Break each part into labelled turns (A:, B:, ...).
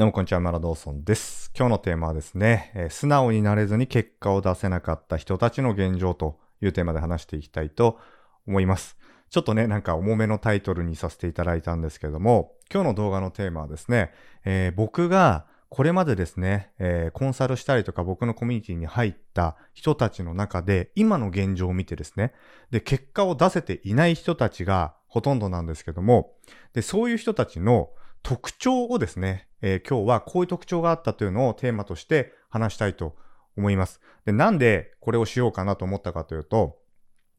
A: どうもこんにちは、マラドーソンです。今日のテーマはですね、えー素直になれずに結果を出せなかった人たちの現状というテーマで話していきたいと思います。ちょっとね、なんか重めのタイトルにさせていただいたんですけども、今日の動画のテーマはですね、えー僕がこれまでですね、えーコンサルしたりとか僕のコミュニティに入った人たちの中で、今の現状を見てですね、で、結果を出せていない人たちがほとんどなんですけども、で、そういう人たちの特徴をですね、えー今日はこういう特徴があったというのをテーマとして話したいと思います。で、なんでこれをしようかなと思ったかというと、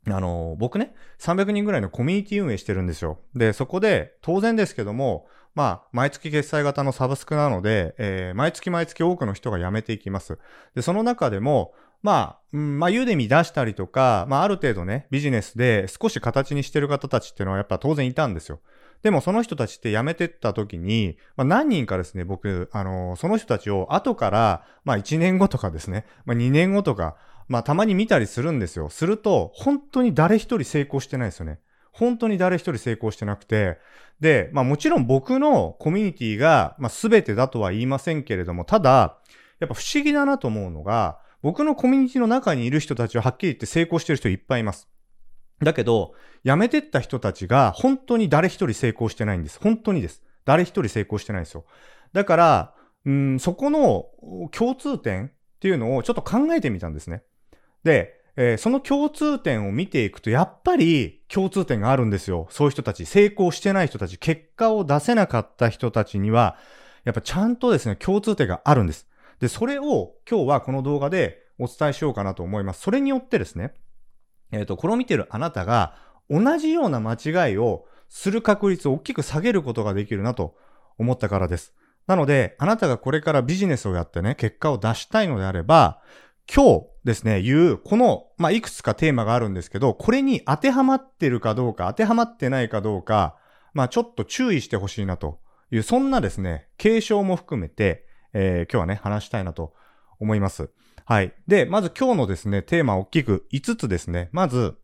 A: あのー僕ね、300人ぐらいのコミュニティ運営してるんですよ。で、そこで、当然ですけども、まあ、毎月決済型のサブスクなので、えー毎月毎月多くの人が辞めていきます。で、その中でも、まあ、うん、まあ、ユーデミ出したりとか、まあ、ある程度ね、ビジネスで少し形にしてる方たちっていうのはやっぱ当然いたんですよ。でもその人たちって辞めてった時に、まあ、何人かですね、僕、あのーその人たちを後から、まあ、1年後とかですね、まあ、2年後とか、まあ、たまに見たりするんですよ。すると、本当に誰一人成功してないですよね。本当に誰一人成功してなくて、で、まあもちろん僕のコミュニティが、まあ全てだとは言いませんけれども、ただ、やっぱ不思議だなと思うのが、僕のコミュニティの中にいる人たちははっきり言って成功してる人いっぱいいます。だけど、辞めてった人たちが本当に誰一人成功してないんです。本当にです。誰一人成功してないんですよ。だから、うん、そこの共通点っていうのをちょっと考えてみたんですね。で、えーその共通点を見ていくと、やっぱり共通点があるんですよ。そういう人たち、成功してない人たち、結果を出せなかった人たちには、やっぱちゃんとですね、共通点があるんです。で、それを今日はこの動画でお伝えしようかなと思います。それによってですね、えっ、と、これを見てるあなたが同じような間違いをする確率を大きく下げることができるなと思ったからです。なので、あなたがこれからビジネスをやってね、結果を出したいのであれば、今日ですね、言う、この、まあ、いくつかテーマがあるんですけど、これに当てはまってるかどうか、当てはまってないかどうか、まあ、ちょっと注意してほしいなという、そんなですね、継承も含めて、えー今日はね、話したいなと思います。はい。で、まず今日のですね、テーマ大きく5つですね。まず、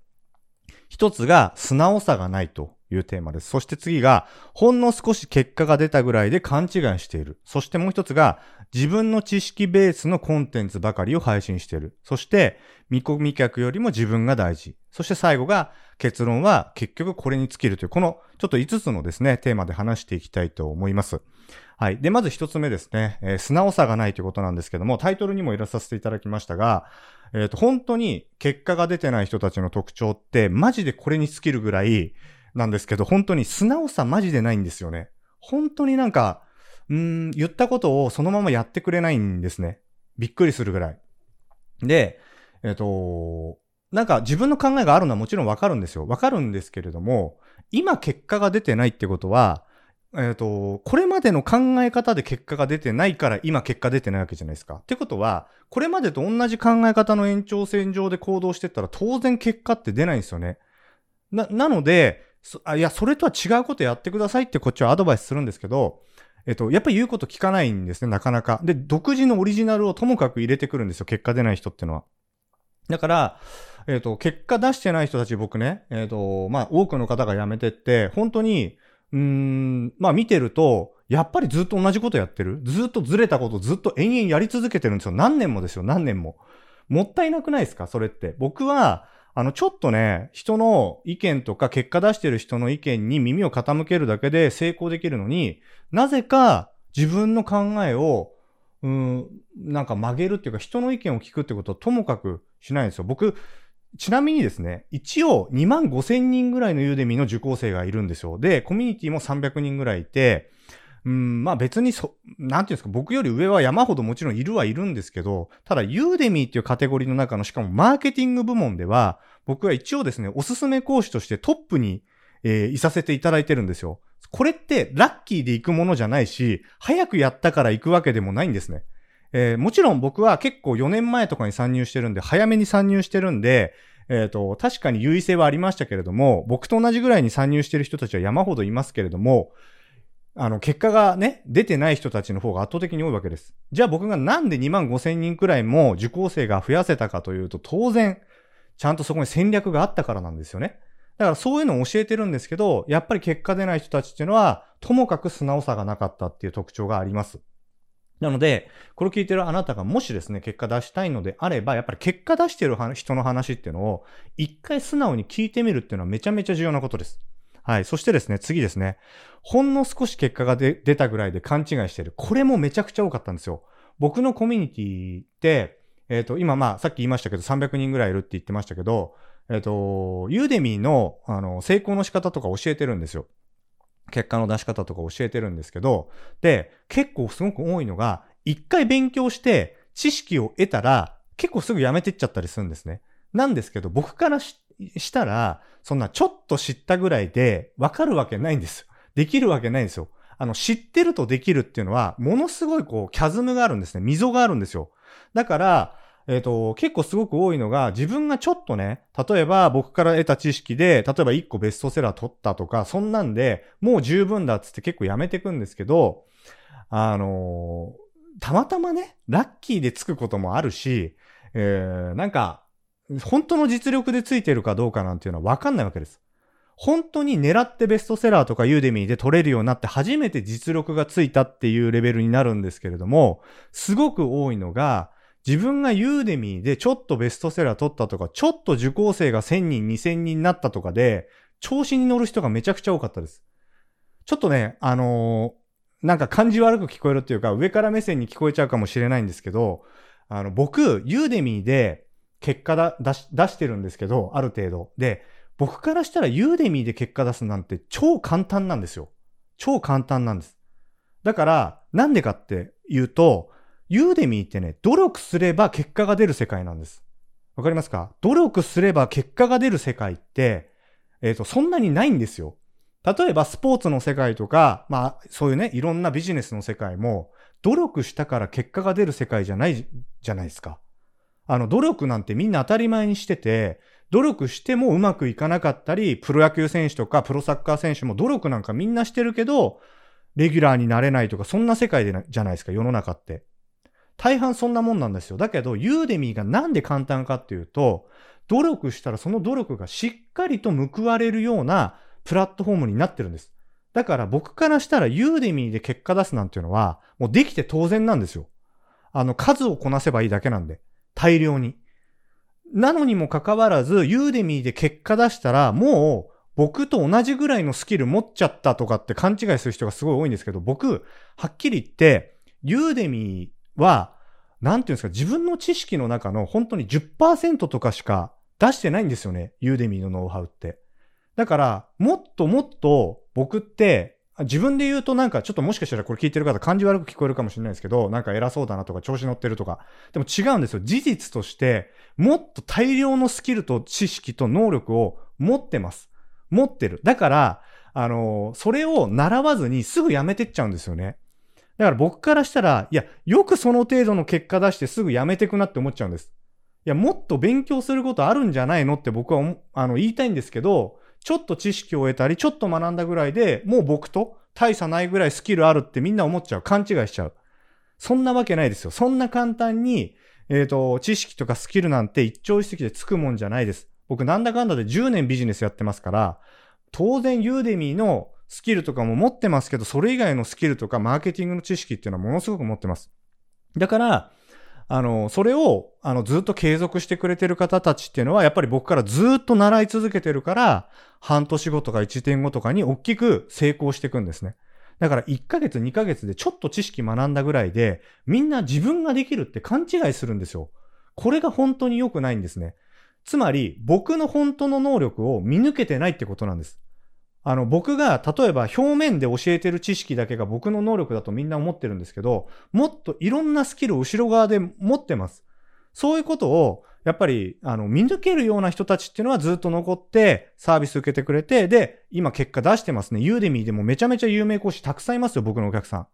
A: 一つが素直さがないというテーマです。そして次が、ほんの少し結果が出たぐらいで勘違いしている。そしてもう一つが、自分の知識ベースのコンテンツばかりを配信している。そして、見込み客よりも自分が大事。そして最後が、結論は結局これに尽きるという、このちょっと5つのですね、テーマで話していきたいと思います。はい。で、まず一つ目ですね、えー素直さがないということなんですけども、タイトルにも入れさせていただきましたが、えっ、と、本当に結果が出てない人たちの特徴って、マジでこれに尽きるぐらいなんですけど、本当に素直さマジでないんですよね。本当になんか、うん、言ったことをそのままやってくれないんですね。びっくりするぐらい。で、えっ、と、なんか自分の考えがあるのはもちろんわかるんですよ。わかるんですけれども、今結果が出てないってことは、えっ、と、これまでの考え方で結果が出てないから今結果出てないわけじゃないですか。ってことは、これまでと同じ考え方の延長線上で行動してったら当然結果って出ないんですよね。な、なので、あいや、それとは違うことやってくださいってこっちはアドバイスするんですけど、えっと、やっぱり言うこと聞かないんですね、なかなか。で、独自のオリジナルをともかく入れてくるんですよ、結果出ない人っていうのは。だから、えっ、と、結果出してない人たち僕ね、えっ、と、まあ、多くの方が辞めてって、本当に、うーん、まあ見てると、やっぱりずっと同じことやってる？ずっとずれたことずっと延々やり続けてるんですよ。何年もですよ、何年も。もったいなくないですか？それって。僕は、あの、ちょっとね、人の意見とか結果出してる人の意見に耳を傾けるだけで成功できるのに、なぜか自分の考えを、うん、なんか曲げるっていうか人の意見を聞くってことをともかくしないんですよ。僕、ちなみにですね、一応2万5千人ぐらいのユーデミーの受講生がいるんですよ。で、コミュニティも300人ぐらいいて、うん、まあ別にそ、なんていうんですか、僕より上は山ほどもちろんいるはいるんですけど、ただユーデミーっていうカテゴリーの中の、しかもマーケティング部門では、僕は一応ですね、おすすめ講師としてトップに、えーいさせていただいてるんですよ。これってラッキーで行くものじゃないし、早くやったから行くわけでもないんですね。えーもちろん僕は結構4年前とかに参入してるんで、早めに参入してるんで、えっ、と、確かに優位性はありましたけれども、僕と同じぐらいに参入してる人たちは山ほどいますけれども、あの、結果がね、出てない人たちの方が圧倒的に多いわけです。じゃあ僕がなんで2万5千人くらいも受講生が増やせたかというと、当然、ちゃんとそこに戦略があったからなんですよね。だからそういうのを教えてるんですけど、やっぱり結果出ない人たちっていうのは、ともかく素直さがなかったっていう特徴があります。なので、これ聞いてるあなたがもしですね、結果出したいのであれば、やっぱり結果出してる人の話っていうのを、一回素直に聞いてみるっていうのはめちゃめちゃ重要なことです。はい。そしてですね、次ですね。ほんの少し結果が出たぐらいで勘違いしてる。これもめちゃくちゃ多かったんですよ。僕のコミュニティって、えっ、ー、と、今まあ、さっき言いましたけど、300人ぐらいいるって言ってましたけど、えっ、ー、と、ユーデミーの、あの、成功の仕方とか教えてるんですよ。結果の出し方とか教えてるんですけど、で、結構すごく多いのが、一回勉強して知識を得たら、結構すぐやめてっちゃったりするんですね。なんですけど、僕からしたら、そんなちょっと知ったぐらいでわかるわけないんです。できるわけないんですよ。あの、知ってるとできるっていうのは、ものすごいこう、キャズムがあるんですね。溝があるんですよ。だから、えっ、ー、と、結構すごく多いのが、自分がちょっとね、例えば僕から得た知識で、例えば1個ベストセラー取ったとか、そんなんで、もう十分だっつって結構やめてくんですけど、あのー、たまたまね、ラッキーでつくこともあるし、えー、なんか、本当の実力でついてるかどうかなんていうのはわかんないわけです。本当に狙ってベストセラーとかユーデミーで取れるようになって初めて実力がついたっていうレベルになるんですけれども、すごく多いのが、自分がユーデミーでちょっとベストセラー取ったとか、ちょっと受講生が1000人、2000人になったとかで、調子に乗る人がめちゃくちゃ多かったです。ちょっとね、あのー、なんか感じ悪く聞こえるっていうか、上から目線に聞こえちゃうかもしれないんですけど、あの、僕、ユーデミーで結果だ出し出してるんですけど、ある程度。で、僕からしたらユーデミーで結果出すなんて超簡単なんですよ。超簡単なんです。だから、なんでかっていうと、ユーデミーってね、努力すれば結果が出る世界なんです。わかりますか？努力すれば結果が出る世界って、えっ、ー、と、そんなにないんですよ。例えばスポーツの世界とか、まあ、そういうね、いろんなビジネスの世界も、努力したから結果が出る世界じゃないじゃないですか。あの、努力なんてみんな当たり前にしてて、努力してもうまくいかなかったり、プロ野球選手とかプロサッカー選手も努力なんかみんなしてるけど、レギュラーになれないとか、そんな世界でじゃないですか、世の中って。大半そんなもんなんですよ。だけど、ユーデミーがなんで簡単かっていうと、努力したらその努力がしっかりと報われるようなプラットフォームになってるんです。だから僕からしたらユーデミーで結果出すなんていうのは、もうできて当然なんですよ。あの、数をこなせばいいだけなんで。大量に。なのにもかかわらず、ユーデミーで結果出したら、もう僕と同じぐらいのスキル持っちゃったとかって勘違いする人がすごい多いんですけど、僕、はっきり言って、ユーデミーは、なんていうんですか、自分の知識の中の本当に10%とかしか出してないんですよね。ユーデミーのノウハウって。だから、もっともっと僕って、自分で言うとなんかちょっともしかしたらこれ聞いてる方感じ悪く聞こえるかもしれないですけど、なんか偉そうだなとか調子乗ってるとか。でも違うんですよ。事実として、もっと大量のスキルと知識と能力を持ってます。持ってる。だから、あの、それを習わずにすぐやめてっちゃうんですよね。だから僕からしたら、いや、よくその程度の結果出してすぐやめてくなって思っちゃうんです。いや、もっと勉強することあるんじゃないのって僕はあの言いたいんですけど、ちょっと知識を得たり、ちょっと学んだぐらいで、もう僕と大差ないぐらいスキルあるってみんな思っちゃう。勘違いしちゃう。そんなわけないですよ。そんな簡単に、えっ、ー、と、知識とかスキルなんて一朝一夕でつくもんじゃないです。僕なんだかんだで10年ビジネスやってますから、当然ユーデミーのスキルとかも持ってますけど、それ以外のスキルとかマーケティングの知識っていうのはものすごく持ってます。だから、あの、それを、あの、ずっと継続してくれてる方たちっていうのは、やっぱり僕からずっと習い続けてるから、半年後とか1年後とかに大きく成功していくんですね。だから1ヶ月2ヶ月でちょっと知識学んだぐらいで、みんな自分ができるって勘違いするんですよ。これが本当に良くないんですね。つまり、僕の本当の能力を見抜けてないってことなんです。あの、僕が、例えば表面で教えてる知識だけが僕の能力だとみんな思ってるんですけど、もっといろんなスキルを後ろ側で持ってます。そういうことを、やっぱり、あの、見抜けるような人たちっていうのはずっと残って、サービス受けてくれて、で、今結果出してますね。ユーデミーでもめちゃめちゃ有名講師たくさんいますよ、僕のお客さん。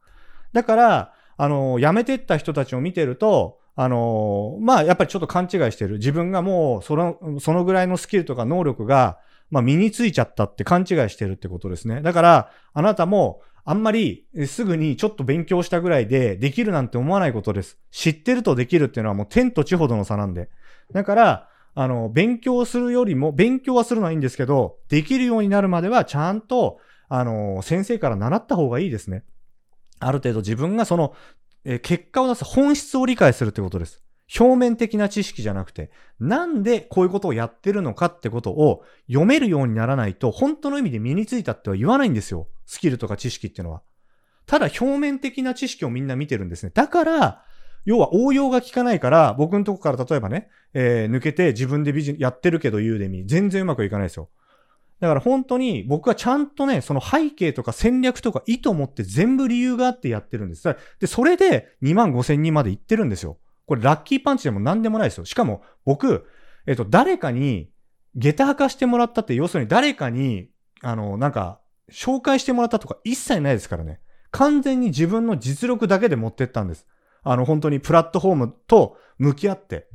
A: だから、あの、辞めてった人たちを見てると、あの、まあ、やっぱりちょっと勘違いしてる。自分がもう、その、そのぐらいのスキルとか能力が、まあ、身についちゃったって勘違いしてるってことですね。だから、あなたも、あんまりすぐにちょっと勉強したぐらいでできるなんて思わないことです。知ってるとできるっていうのはもう天と地ほどの差なんで。だから、あの、勉強するよりも、勉強はするのはいいんですけど、できるようになるまではちゃんと、あの、先生から習った方がいいですね。ある程度自分がその、え、結果を出す本質を理解するってことです。表面的な知識じゃなくて、なんでこういうことをやってるのかってことを読めるようにならないと、本当の意味で身についたっては言わないんですよ。スキルとか知識っていうのは。ただ表面的な知識をみんな見てるんですね。だから、要は応用が効かないから、僕のとこから例えばね、えー、抜けて自分でビジやってるけど言うでみ、全然うまくいかないですよ。だから本当に僕はちゃんとね、その背景とか戦略とか意図を持って全部理由があってやってるんです。で、それで2万5千人まで行ってるんですよ。これラッキーパンチでも何でもないですよ。しかも僕、えっと、誰かに下駄履かしてもらったって、要するに誰かに、あの、なんか、紹介してもらったとか一切ないですからね。完全に自分の実力だけで持ってったんです。あの、本当にプラットフォームと向き合って。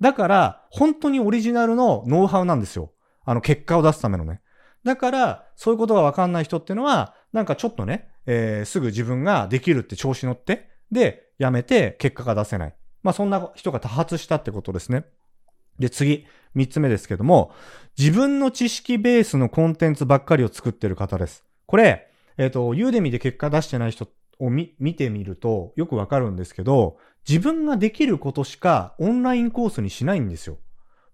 A: だから、本当にオリジナルのノウハウなんですよ。あの、結果を出すためのね。だから、そういうことがわかんない人っていうのは、なんかちょっとね、えー、すぐ自分ができるって調子乗って、で、やめて結果が出せない。まあそんな人が多発したってことですね。で、次、三つ目ですけども、自分の知識ベースのコンテンツばっかりを作ってる方です。これ、えっ、ー、と、ユーデミで結果出してない人を見てみるとよくわかるんですけど、自分ができることしかオンラインコースにしないんですよ。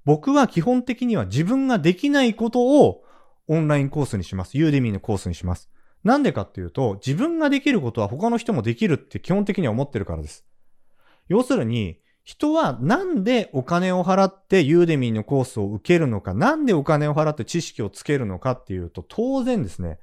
A: 僕は基本的には自分ができないことをオンラインコースにします。ユーデミのコースにします。なんでかっていうと、自分ができることは他の人もできるって基本的には思ってるからです。要するに、人はなんでお金を払ってユーデミーのコースを受けるのか、なんでお金を払って知識をつけるのかっていうと、当然ですね、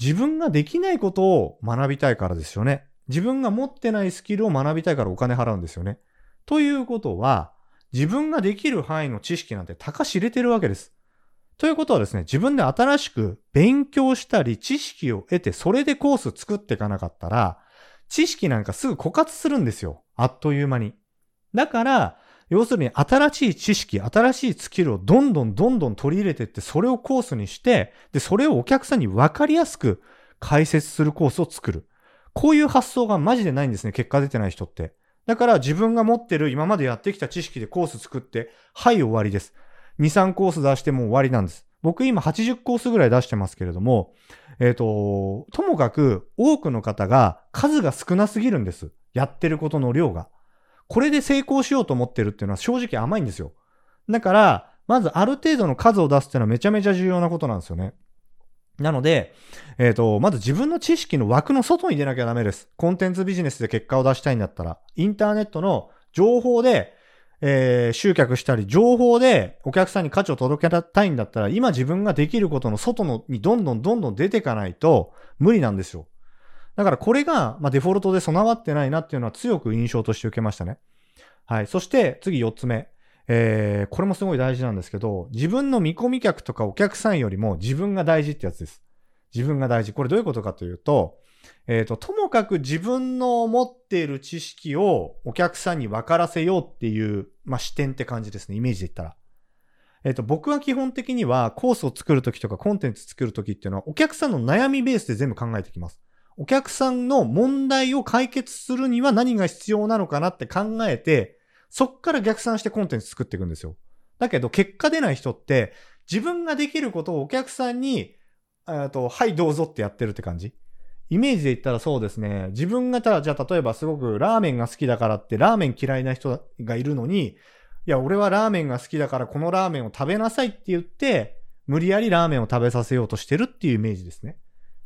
A: 自分ができないことを学びたいからですよね。自分が持ってないスキルを学びたいからお金払うんですよね。ということは、自分ができる範囲の知識なんて高知れてるわけです。ということはですね、自分で新しく勉強したり知識を得て、それでコース作っていかなかったら、知識なんかすぐ枯渇するんですよ。あっという間に。だから、要するに新しい知識、新しいスキルをどんどんどんどん取り入れていって、それをコースにして、で、それをお客さんに分かりやすく解説するコースを作る。こういう発想がマジでないんですね、結果出てない人って。だから自分が持ってる今までやってきた知識でコース作って、はい終わりです。2、3コース出しても終わりなんです。僕今80コースぐらい出してますけれども、えっ、ー、と、ともかく多くの方が数が少なすぎるんです。やってることの量が。これで成功しようと思ってるっていうのは正直甘いんですよ。だから、まずある程度の数を出すっていうのはめちゃめちゃ重要なことなんですよね。なので、えっ、ー、と、まず自分の知識の枠の外に出なきゃダメです。コンテンツビジネスで結果を出したいんだったら、インターネットの情報で、えー、集客したり、情報でお客さんに価値を届けたいんだったら、今自分ができることの外のにどんどんどんどん出ていかないと無理なんですよ。だからこれが、まあ、デフォルトで備わってないなっていうのは強く印象として受けましたね。はい。そして次4つ目。えー、これもすごい大事なんですけど、自分の見込み客とかお客さんよりも自分が大事ってやつです。自分が大事。これどういうことかというと、えっ、ー、と、ともかく自分の持っている知識をお客さんに分からせようっていう、まあ、視点って感じですね。イメージで言ったら。えっ、ー、と、僕は基本的にはコースを作るときとかコンテンツ作るときっていうのはお客さんの悩みベースで全部考えてきます。お客さんの問題を解決するには何が必要なのかなって考えて、そっから逆算してコンテンツ作っていくんですよ。だけど結果出ない人って自分ができることをお客さんに、えっと、はいどうぞってやってるって感じ。イメージで言ったらそうですね。自分がただ、じゃあ例えばすごくラーメンが好きだからってラーメン嫌いな人がいるのに、いや、俺はラーメンが好きだからこのラーメンを食べなさいって言って、無理やりラーメンを食べさせようとしてるっていうイメージですね。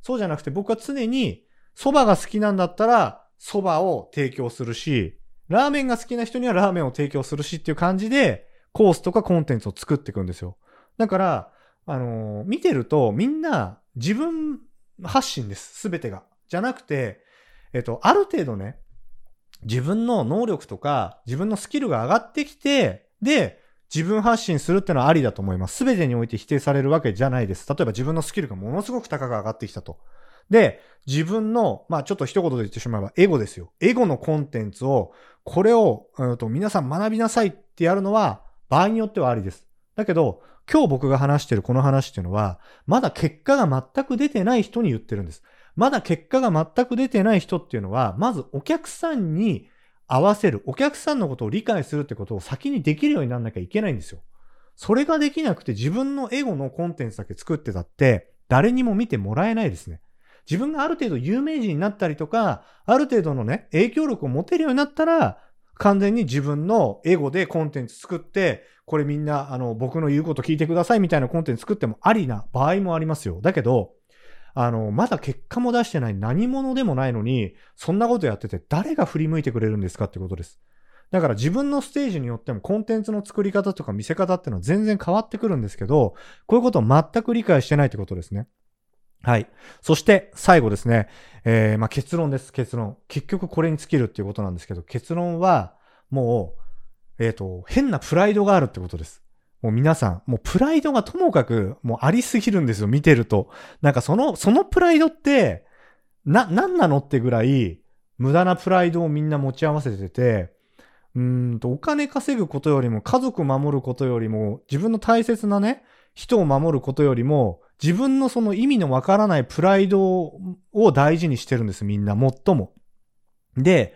A: そうじゃなくて僕は常に蕎麦が好きなんだったら蕎麦を提供するし、ラーメンが好きな人にはラーメンを提供するしっていう感じで、コースとかコンテンツを作っていくんですよ。だから、あのー、見てるとみんな自分発信です。すべてが。じゃなくて、えっと、ある程度ね、自分の能力とか、自分のスキルが上がってきて、で、自分発信するってのはありだと思います。すべてにおいて否定されるわけじゃないです。例えば自分のスキルがものすごく高く上がってきたと。で、自分の、まあちょっと一言で言ってしまえばエゴですよ。エゴのコンテンツを、これを、うんと皆さん学びなさいってやるのは、場合によってはありです。だけど、今日僕が話してるこの話っていうのは、まだ結果が全く出てない人に言ってるんです。まだ結果が全く出てない人っていうのは、まずお客さんに合わせる、お客さんのことを理解するってことを先にできるようにならなきゃいけないんですよ。それができなくて自分のエゴのコンテンツだけ作ってたって、誰にも見てもらえないですね。自分がある程度有名人になったりとか、ある程度のね、影響力を持てるようになったら、完全に自分のエゴでコンテンツ作って、これみんな、あの、僕の言うこと聞いてくださいみたいなコンテンツ作ってもありな場合もありますよ。だけど、あの、まだ結果も出してない何者でもないのに、そんなことやってて誰が振り向いてくれるんですかってことです。だから自分のステージによってもコンテンツの作り方とか見せ方っていうのは全然変わってくるんですけど、こういうことを全く理解してないってことですね。はい。そして最後ですね。えー、まあ、結論です、結論。結局これに尽きるっていうことなんですけど、結論はもう、えっ、ー、と、変なプライドがあるってことです。もう皆さん、もうプライドがともかくもうありすぎるんですよ、見てると。なんかその、そのプライドって、な、なんなのってぐらい、無駄なプライドをみんな持ち合わせてて、うんと、お金稼ぐことよりも、家族守ることよりも、自分の大切なね、人を守ることよりも、自分のその意味のわからないプライドを大事にしてるんです、みんな、最も。で、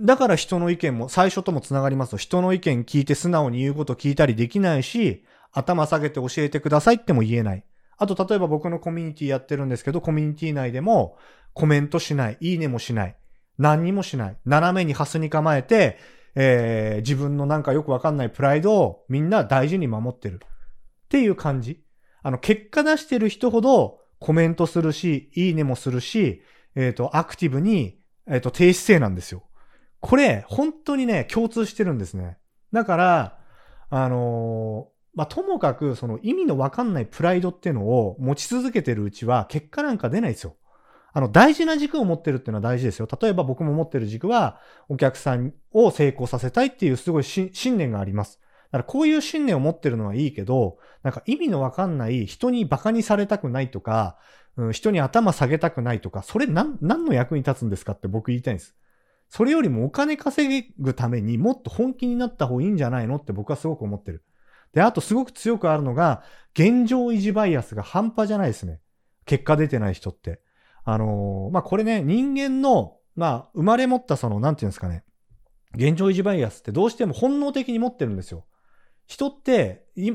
A: だから人の意見も、最初とも繋がりますと、人の意見聞いて素直に言うこと聞いたりできないし、頭下げて教えてくださいっても言えない。あと、例えば僕のコミュニティやってるんですけど、コミュニティ内でもコメントしない、いいねもしない、何にもしない、斜めにハスに構えて、えー、自分のなんかよくわかんないプライドをみんな大事に守ってる。っていう感じ。あの、結果出してる人ほどコメントするし、いいねもするし、えっ、ー、と、アクティブに、えっ、ー、と、低姿勢なんですよ。これ、本当にね、共通してるんですね。だから、あのー、まあ、ともかく、その意味のわかんないプライドっていうのを持ち続けてるうちは、結果なんか出ないですよ。あの、大事な軸を持ってるっていうのは大事ですよ。例えば僕も持ってる軸は、お客さんを成功させたいっていうすごい信念があります。だからこういう信念を持ってるのはいいけど、なんか意味のわかんない人に馬鹿にされたくないとか、うん、人に頭下げたくないとか、それ何、何の役に立つんですかって僕言いたいんです。それよりもお金稼ぐためにもっと本気になった方がいいんじゃないのって僕はすごく思ってる。で、あとすごく強くあるのが、現状維持バイアスが半端じゃないですね。結果出てない人って。あのー、まあ、これね、人間の、まあ、生まれ持ったその、なんていうんですかね。現状維持バイアスってどうしても本能的に持ってるんですよ。人って違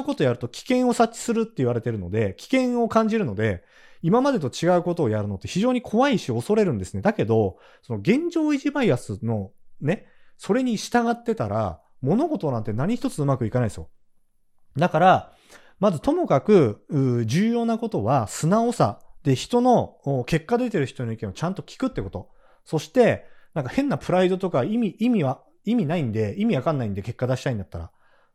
A: うことやると危険を察知するって言われてるので、危険を感じるので、今までと違うことをやるのって非常に怖いし恐れるんですね。だけど、その現状維持バイアスのね、それに従ってたら、物事なんて何一つうまくいかないですよ。だから、まずともかく、重要なことは素直さ。で、人の、結果出てる人の意見をちゃんと聞くってこと。そして、なんか変なプライドとか意味、意味は、意味ないんで、意味わかんないんで結果出したいんだったら、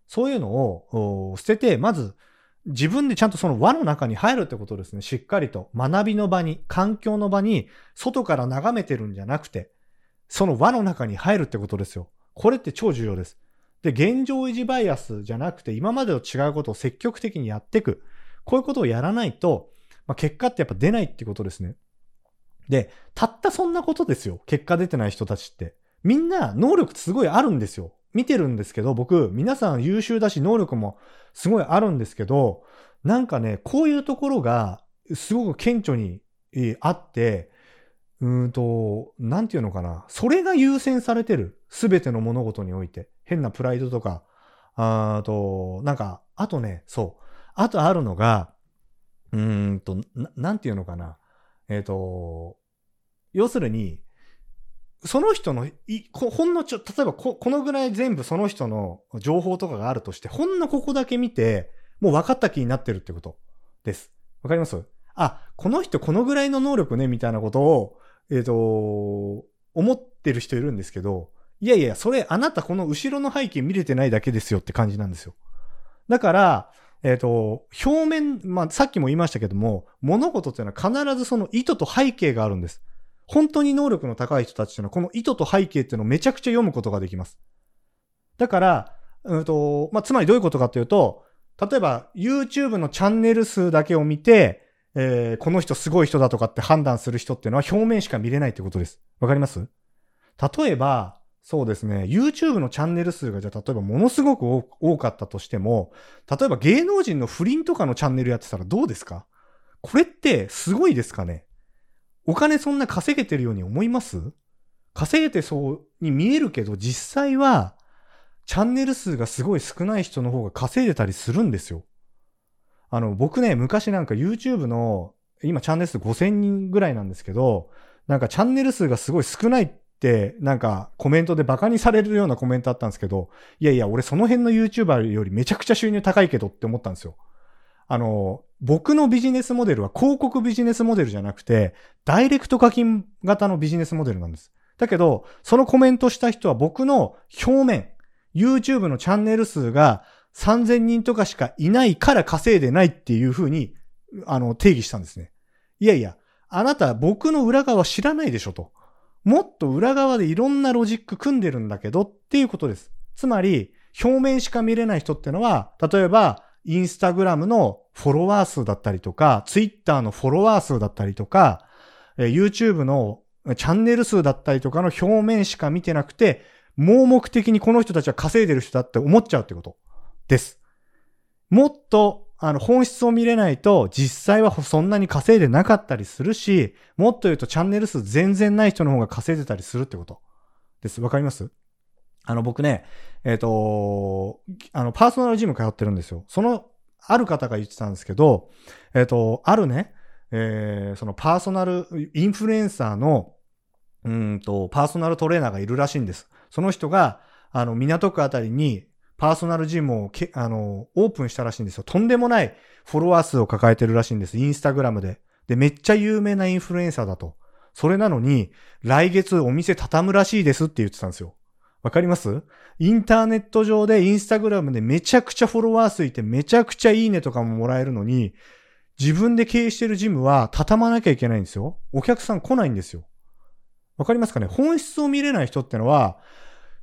A: そういうのを捨てて、まず自分でちゃんとその輪の中に入るってことですね。しっかりと学びの場に、環境の場に、外から眺めてるんじゃなくて、その輪の中に入るってことですよ。これって超重要です。で、現状維持バイアスじゃなくて、今までと違うことを積極的にやっていく。こういうことをやらないと、まあ、結果ってやっぱ出ないってことですね。で、たったそんなことですよ。結果出てない人たちって。みんな能力すごいあるんですよ。見てるんですけど、僕、皆さん優秀だし、能力もすごいあるんですけど、なんかね、こういうところが、すごく顕著に、あって、うんと、なんていうのかな。それが優先されてる。すべての物事において。変なプライドとか、あと、なんか、あとね、そう。あとあるのが、うんとな、なんていうのかな。えっ、ー、と、要するに、その人のい、ほんのちょ、例えばこ、このぐらい全部その人の情報とかがあるとして、ほんのここだけ見て、もう分かった気になってるってことです。わかります？あ、この人このぐらいの能力ね、みたいなことを、えっ、ー、と、思ってる人いるんですけど、いやいや、それあなたこの後ろの背景見れてないだけですよって感じなんですよ。だから、えっ、ー、と、表面、まあ、さっきも言いましたけども、物事っていうのは必ずその意図と背景があるんです。本当に能力の高い人たちっていうのは、この意図と背景っていうのをめちゃくちゃ読むことができます。だから、うんと、まあ、つまりどういうことかというと、例えば YouTube のチャンネル数だけを見て、えー、この人すごい人だとかって判断する人っていうのは表面しか見れないってことです。わかります？例えば、そうですね、YouTube のチャンネル数がじゃあ例えばものすごく多かったとしても、例えば芸能人の不倫とかのチャンネルやってたらどうですか？これってすごいですかね？お金そんな稼げてるように思います？稼げてそうに見えるけど、実際は、チャンネル数がすごい少ない人の方が稼いでたりするんですよ。あの、僕ね、昔なんか YouTube の、今チャンネル数5000人ぐらいなんですけど、なんかチャンネル数がすごい少ないって、なんかコメントでバカにされるようなコメントあったんですけど、いやいや、俺その辺の YouTuber よりめちゃくちゃ収入高いけどって思ったんですよ。あの、僕のビジネスモデルは広告ビジネスモデルじゃなくて、ダイレクト課金型のビジネスモデルなんです。だけど、そのコメントした人は僕の表面、YouTube のチャンネル数が3000人とかしかいないから稼いでないっていうふうに、あの、定義したんですね。いやいや、あなた僕の裏側知らないでしょと。もっと裏側でいろんなロジック組んでるんだけどっていうことです。つまり、表面しか見れない人ってのは、例えば、インスタグラムのフォロワー数だったりとか、ツイッターのフォロワー数だったりとか、YouTube のチャンネル数だったりとかの表面しか見てなくて、盲目的にこの人たちは稼いでる人だって思っちゃうってことです。もっと、あの、本質を見れないと、実際はそんなに稼いでなかったりするし、もっと言うとチャンネル数全然ない人の方が稼いでたりするってことです。わかります？あの、僕ね、えっ、ー、と、あの、パーソナルジム通ってるんですよ。その、ある方が言ってたんですけど、えっ、ー、と、あるね、えー、そのパーソナル、インフルエンサーの、うんと、パーソナルトレーナーがいるらしいんです。その人が、あの、港区あたりに、パーソナルジムをけ、あの、オープンしたらしいんですよ。とんでもないフォロワー数を抱えてるらしいんです。インスタグラムで。で、めっちゃ有名なインフルエンサーだと。それなのに、来月お店畳むらしいですって言ってたんですよ。わかります？インターネット上でインスタグラムでめちゃくちゃフォロワー数いてめちゃくちゃいいねとかももらえるのに、自分で経営してるジムは畳まなきゃいけないんですよ。お客さん来ないんですよ。わかりますかね？本質を見れない人ってのは、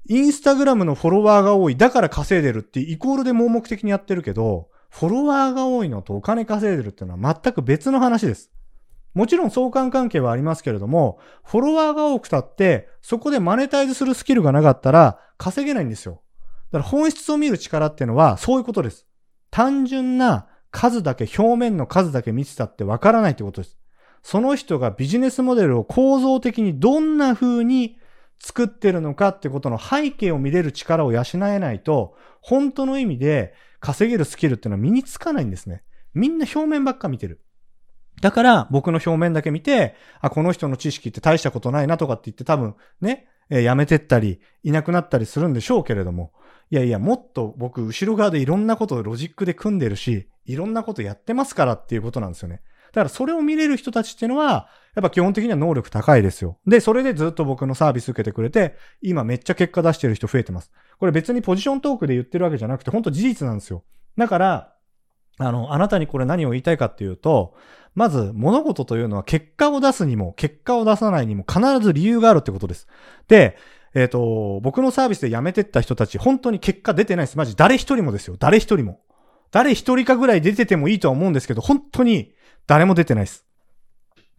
A: インスタグラムのフォロワーが多い、だから稼いでるってイコールで盲目的にやってるけど、フォロワーが多いのとお金稼いでるっていうのは全く別の話です。もちろん相関関係はありますけれども、フォロワーが多くたって、そこでマネタイズするスキルがなかったら稼げないんですよ。だから本質を見る力っていうのはそういうことです。単純な数だけ、表面の数だけ見てたってわからないってことです。その人がビジネスモデルを構造的にどんな風に作ってるのかってことの背景を見れる力を養えないと、本当の意味で稼げるスキルっていうのは身につかないんですね。みんな表面ばっか見てる。だから僕の表面だけ見て、あ、この人の知識って大したことないなとかって言って多分ね、えー、やめてったり、いなくなったりするんでしょうけれども、いやいや、もっと僕後ろ側でいろんなことをロジックで組んでるし、いろんなことやってますからっていうことなんですよね。だからそれを見れる人たちっていうのは、やっぱ基本的には能力高いですよ。で、それでずっと僕のサービス受けてくれて、今めっちゃ結果出してる人増えてます。これ別にポジショントークで言ってるわけじゃなくて、本当事実なんですよ。だから、あの、あなたにこれ何を言いたいかっていうと、まず物事というのは結果を出すにも、結果を出さないにも必ず理由があるってことです。で、えっ、ー、と、僕のサービスで辞めてった人たち、本当に結果出てないです。マジ誰一人もですよ。誰一人も。誰一人かぐらい出ててもいいとは思うんですけど、本当に誰も出てないです。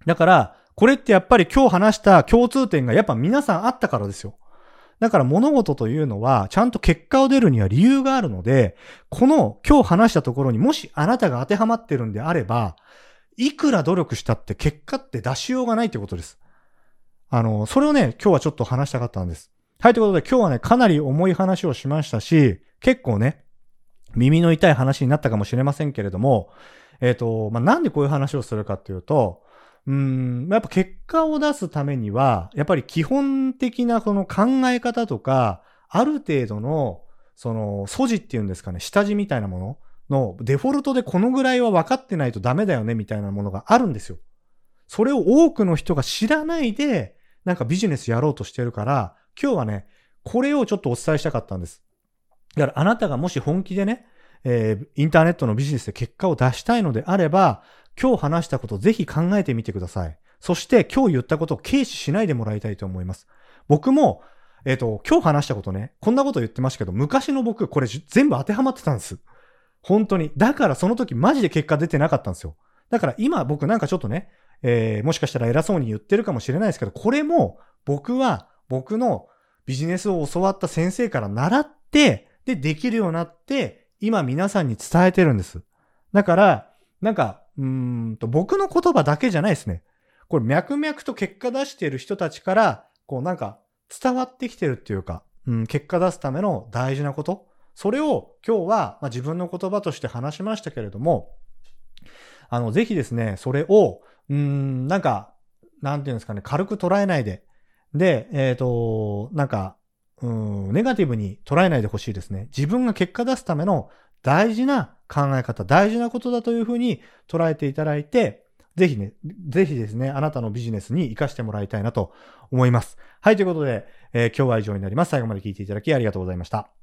A: だから、これってやっぱり今日話した共通点がやっぱ皆さんあったからですよ。だから物事というのは、ちゃんと結果を出るには理由があるので、この今日話したところにもしあなたが当てはまってるんであれば、いくら努力したって結果って出しようがないってことです。あの、それをね、今日はちょっと話したかったんです。はい、ということで今日はね、かなり重い話をしましたし、結構ね、耳の痛い話になったかもしれませんけれども、えっ、ー、と、まあ、なんでこういう話をするかっていうと、うん、やっぱ結果を出すためには、やっぱり基本的なこの考え方とか、ある程度の、その、素地っていうんですかね、下地みたいなもののデフォルトでこのぐらいは分かってないとダメだよねみたいなものがあるんですよ。それを多くの人が知らないで、なんかビジネスやろうとしてるから、今日はね、これをちょっとお伝えしたかったんです。だからあなたがもし本気でね、えー、インターネットのビジネスで結果を出したいのであれば、今日話したことぜひ考えてみてください。そして今日言ったことを軽視しないでもらいたいと思います。僕も、えっ、ー、と、今日話したことね、こんなこと言ってましたけど、昔の僕、これ全部当てはまってたんです。本当に。だからその時マジで結果出てなかったんですよ。だから今僕なんかちょっとね、えー、もしかしたら偉そうに言ってるかもしれないですけど、これも僕は僕のビジネスを教わった先生から習って、で、できるようになって、今皆さんに伝えてるんです。だから、なんか、うんと、僕の言葉だけじゃないですね。これ脈々と結果出してる人たちから、こうなんか伝わってきてるっていうか、うん、結果出すための大事なことそれを今日は、まあ、自分の言葉として話しましたけれども、あの、ぜひですね、それを、うん、なんか、なんていうんですかね、軽く捉えないで、で、えっ、ー、と、なんか、うん、ネガティブに捉えないでほしいですね。自分が結果出すための大事な考え方、大事なことだというふうに捉えていただいて、ぜひね、ぜひですね、あなたのビジネスに活かしてもらいたいなと思います。はい、ということで、えー、今日は以上になります。最後まで聞いていただきありがとうございました。